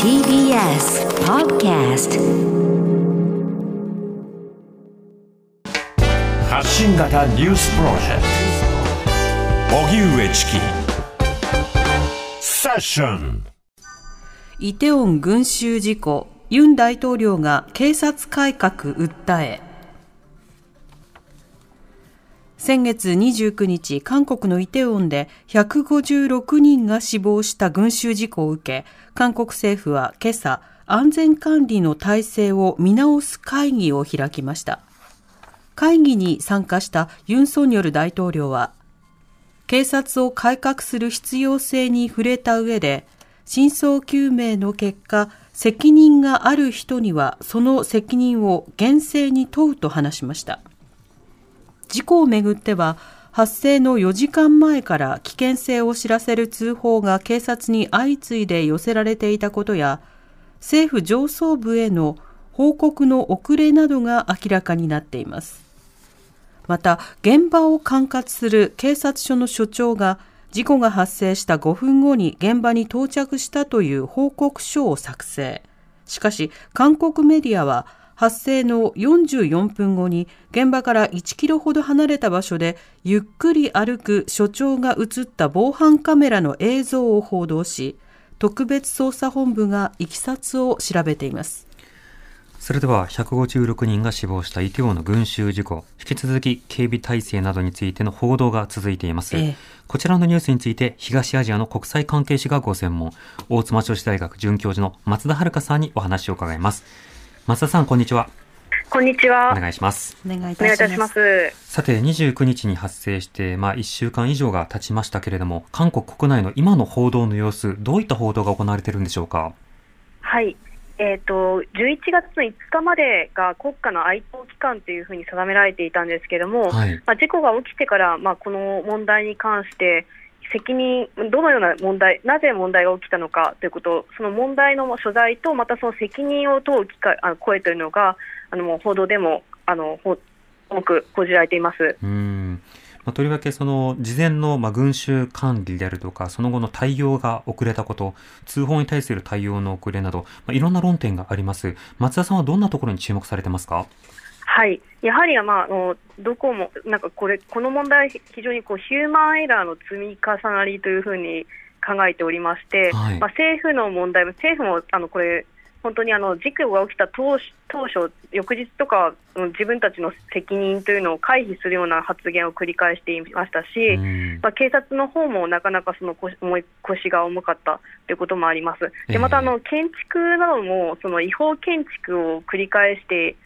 TBS Podcast 発信型ニュースプロジェクト。荻上チキ。セッション。イテウォン群衆事故、ユン大統領が警察改革訴え。先月29日、韓国のイテウォンで156人が死亡した群衆事故を受け、韓国政府は今朝、安全管理の体制を見直す会議を開きました。会議に参加したユン・ソンニョル大統領は、警察を改革する必要性に触れた上で、真相究明の結果、責任がある人にはその責任を厳正に問うと話しました。事故をめぐっては、発生の4時間前から危険性を知らせる通報が警察に相次いで寄せられていたことや、政府上層部への報告の遅れなどが明らかになっています。また、現場を管轄する警察署の署長が、事故が発生した5分後に現場に到着したという報告書を作成。しかし、韓国メディアは、発生の44分後に現場から1キロほど離れた場所でゆっくり歩く所長が映った防犯カメラの映像を報道し特別捜査本部がいきさつを調べています。それでは156人が死亡したイテウォンの群衆事故引き続き警備体制などについての報道が続いています、ええ。こちらのニュースについて東アジアの国際関係史がご専門大妻女子大学准教授の松田遥さんにお話を伺います松田さんこんにちはこんにちは。お願いしますお願いいたしまますす。さて、29日に発生して、まあ、1週間以上が経ちましたけれども、韓国国内の今の報道の様子、どういった報道が行われているんでしょうか？はい。えっ、と、11月の5日までが国家の哀悼期間というふうに定められていたんですけれども、はい。まあ、事故が起きてから、まあ、この問題に関して、責任、どのような問題、なぜ問題が起きたのかということ、その問題の所在と、またその責任を問う機会あ声というのが、あの報道でもあの多く報じられています。うん。まあ、とりわけ、その、事前の、まあ、群衆管理であるとか、その後の対応が遅れたこと、通報に対する対応の遅れなど、まあ、いろんな論点があります。松田さんはどんなところに注目されてますか？はい、やはり、まあ、あのどこも、なんかこれ、この問題、非常にこうヒューマンエラーの積み重なりというふうに考えておりまして、はい。まあ、政府の問題も、政府もあのこれ、本当にあの事故が起きた当初、当初翌日とか、うん自分たちの責任というのを回避するような発言を繰り返していましたし、まあ、警察の方もなかなかその腰腰が重かったということもあります。ええでまたあの建築などもその違法建築を繰り返してあ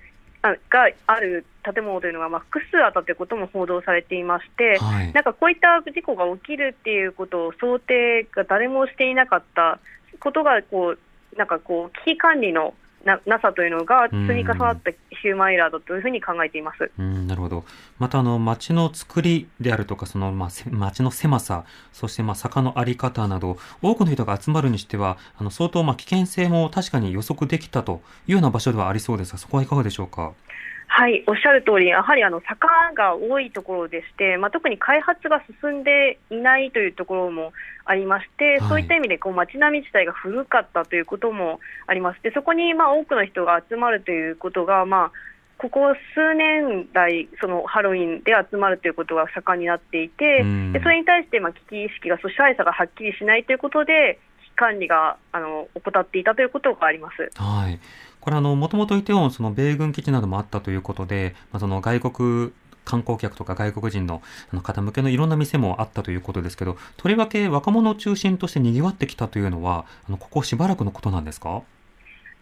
がある建物というのがまあ複数あったということも報道されていまして、はい。なんかこういった事故が起きるっていうことを想定が誰もしていなかったことがこうなんかこう危機管理のななさというのが積み重なったヒューマンエラーだというふうに考えています。うん、なるほど。また、あの、街の作りであるとか、その、まあ、町の狭さ、そして、まあ、坂のあり方など、多くの人が集まるにしては、あの、相当、まあ、危険性も確かに予測できたというような場所ではありそうですが、そこはいかがでしょうか？はい、おっしゃる通り、やはりあの坂が多いところでして、まあ、特に開発が進んでいないというところもありまして、はいそういった意味でこう街並み自体が古かったということもあります。でそこにまあ多くの人が集まるということが、まあ、ここ数年来、そのハロウィンで集まるということが盛んになっていて、うんでそれに対してまあ危機意識が、そして速さがはっきりしないということで、危機管理があの怠っていたということがあります。はい。これ、あの、もともとイテウォン、その、米軍基地などもあったということで、まあ、その、外国、観光客とか外国人の方向けのいろんな店もあったということですけど、とりわけ若者を中心として賑わってきたというのは、あの、ここしばらくのことなんですか？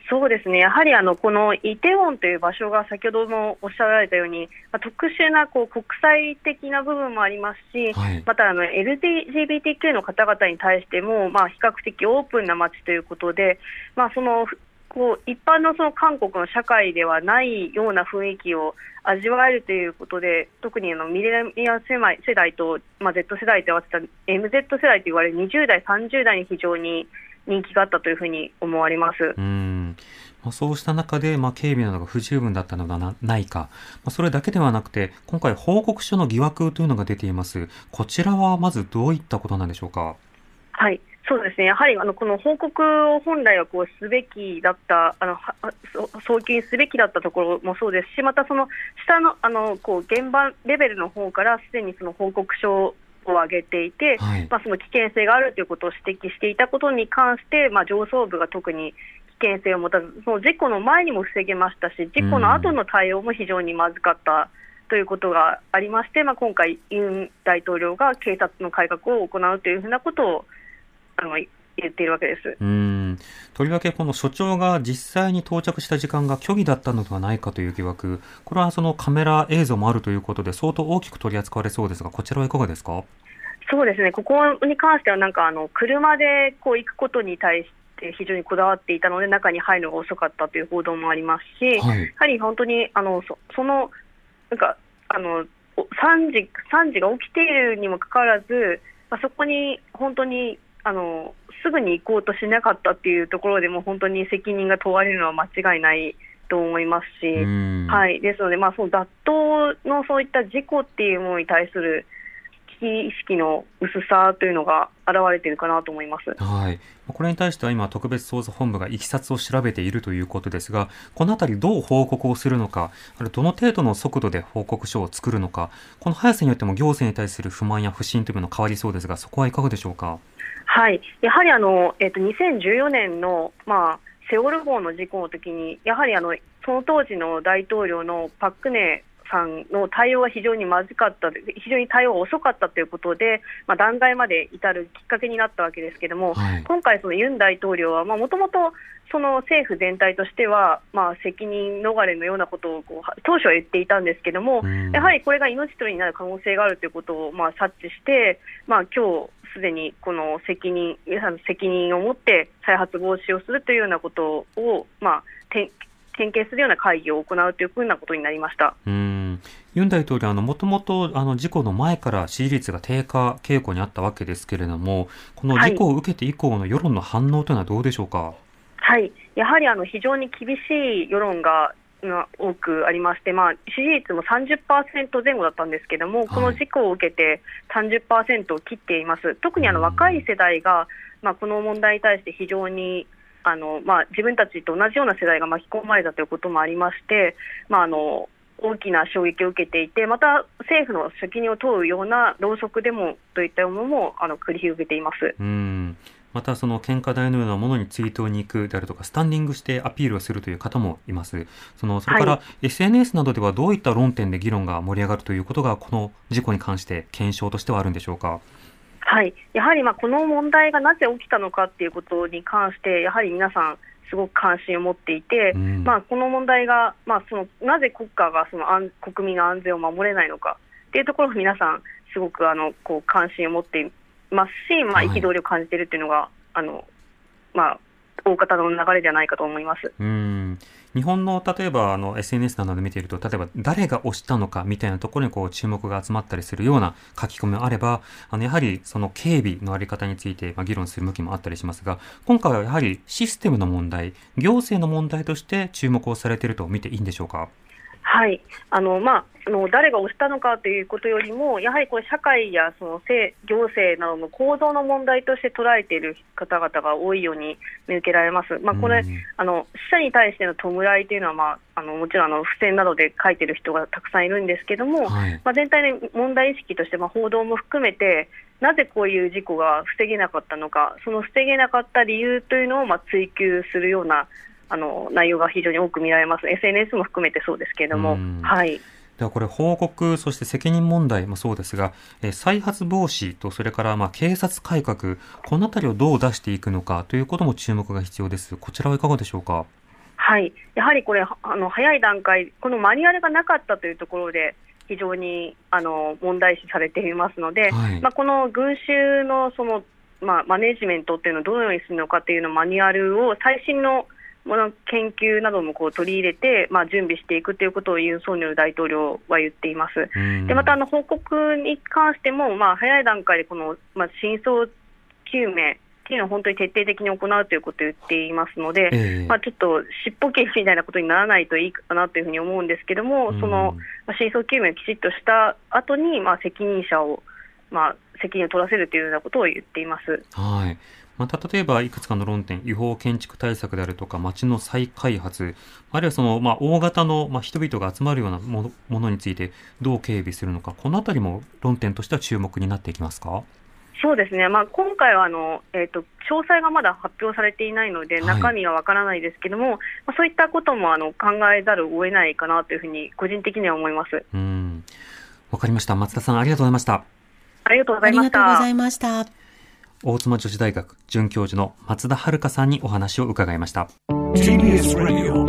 そうですね、やはりあのこのイテウォンという場所が先ほどもおっしゃられたように、まあ、特殊なこう国際的な部分もありますし、はい。またあの LGBTQ の方々に対しても、まあ、比較的オープンな街ということで、まあ、そのこう一般のその韓国の社会ではないような雰囲気を味わえるということで、特にあのミレニア世代世代と、まあ、Z 世代と合わせた MZ 世代と言われる20代、30代に非常に人気があったというふうに思われます。うん。まあ、そうした中で、まあ、警備などが不十分だったのではなないか。まあ、それだけではなくて、今回報告書の疑惑というのが出ています。こちらはまずどういったことなんでしょうか？はい、そうですね、やはりあのこの報告を本来はこうすべきだった、あの早急にすべきだったところもそうですし、またその下のあのこう現場レベルの方からすでにその報告書を上げていて、はいまあ、その危険性があるということを指摘していたことに関して、まあ、上層部が特に危険性を持たず、その事故の前にも防げましたし、事故の後の対応も非常にまずかった。ということがありまして、まあ、今回、ユン大統領が警察の改革を行うというふうなことをあの言っているわけです。うんとりわけこの所長が実際に到着した時間が虚偽だったのではないかという疑惑、これはそのカメラ映像もあるということで、相当大きく取り扱われそうですが、こちらはいかがですか？そうですね、ここに関しては、なんかあの車でこう行くことに対して非常にこだわっていたので、中に入るのが遅かったという報道もありますし、はいやはり本当にあのそそのなんかあのお3時 ,3 時が起きているにもかかわらず、まあ、そこに本当にあのすぐに行こうとしなかったっていうところでも、本当に責任が問われるのは間違いないと思いますし。うんはい、ですので、まあ、その脱刀のそういった事故っていうものに対する危機意識の薄さというのが現れているかなと思います。はい。これに対しては今、特別捜査本部がいきさつを調べているということですが、このあたりどう報告をするのか、あるどの程度の速度で報告書を作るのか、この速さによっても行政に対する不満や不信というのは変わりそうですが、そこはいかがでしょうか？はい、やはりあの、えっと2014年の、まあ、セオル号の事故の時に、やはりあのその当時の大統領のパク・クネさんの対応は非常にまずかった、非常に対応が遅かったということで、まあ、弾劾まで至るきっかけになったわけですけれども、はい。今回、そのユン大統領はもともとその政府全体としては、まあ、責任逃れのようなことをこう当初は言っていたんですけれども、うんやはりこれが命取りになる可能性があるということをまあ察知して、まあ今日すでにこの責任責任を持って再発防止をするというようなことを、まあ、点点検するような会議を行うというふうなことになりました。うんユン大統領はもともとあの事故の前から支持率が低下傾向にあったわけですけれども、この事故を受けて以降の世論の反応というのはどうでしょうか？はい、やはりあの非常に厳しい世論がが多くありまして、まあ、支持率も30%前後だったんですけども、この事故を受けて30%を切っています、特にあのうん。若い世代が、まあ、この問題に対して非常にあの、まあ、自分たちと同じような世代が巻き込まれたということもありまして、まあ、あの大きな衝撃を受けていて、また政府の責任を問うようなろうそくデモといったものもあの繰り広げています。うんまたその献花台のようなものに追悼に行くであるとかスタンディングしてアピールをするという方もいます。そのそれからは SNS などではどういった論点で議論が盛り上がるということがこの事故に関して検証としてはあるんでしょうか？はい、やはりまあこの問題がなぜ起きたのかっていうことに関して、やはり皆さん、すごく関心を持っていて、うん。まあ、この問題が、まあ、そのなぜ国家がその安国民の安全を守れないのかっていうところを皆さん、すごくあのこう関心を持っていますし、まあ、はい憤りを感じているっていうのが、あのまあ、大方の流れじゃないかと思います。うん日本の例えばあの SNS などで見ていると例えば誰が押したのかみたいなところにこう注目が集まったりするような書き込みがあればあのやはりその警備のあり方についてまあ議論する向きもあったりしますが今回はやはりシステムの問題行政の問題として注目をされていると見ていいんでしょうか？はい。あのまあ、あの誰が押したのかということよりも、やはりこれ社会やその政行政などの構造の問題として捉えている方々が多いように見受けられます。まあ、これ、うん。あの死者に対しての弔いというのは、まあ、あのもちろんあの付箋などで書いてる人がたくさんいるんですけども、はい。まあ、全体の問題意識として、まあ、報道も含めて、なぜこういう事故が防げなかったのか、その防げなかった理由というのをまあ追求するようなあの内容が非常に多く見られます、SNS も含めてそうですけれども。うん、はい、ではこれ報告そして責任問題もそうですが、えー再発防止とそれからまあ警察改革このあたりをどう出していくのかということも注目が必要です。こちらはいかがでしょうか？はい、やはりこれ、はあの早い段階、このマニュアルがなかったというところで、非常にあの問題視されていますので、はい。まあ、この群衆のその、まあ、マネジメントっていうのをどのようにするのかっていうのマニュアルを最新のもの研究などもこう取り入れて、まあ、準備していくということをユン・ソンニョル大統領は言っています。うんでまたあの報告に関しても、まあ、早い段階でこの、まあ、真相究明っていうのを本当に徹底的に行うということを言っていますので、ええまあ、ちょっと尻尾切りみたいなことにならないといいかなというふうに思うんですけども、うんそのまあ真相究明をきちっとした後に、まあ、責任者を、まあ、責任を取らせるというようなことを言っています。はい。まあ、例えばいくつかの論点、違法建築対策であるとか、街の再開発、あるいはその、まあ、大型の、まあ、人々が集まるようなものものについてどう警備するのか、このあたりも論点としては注目になっていきますか？そうですね、まあ、今回はあの、えーと、詳細がまだ発表されていないので、中身がわからないですけども、はい、まあ、そういったこともあの考えざるを得ないかなというふうに、個人的には思いますうんわかりました、松田さん。ありがとうございました。ありがとうございました。大妻女子大学准教授の松田遥さんにお話を伺いました。TBS Radio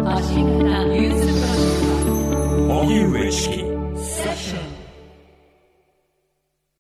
荻上チキ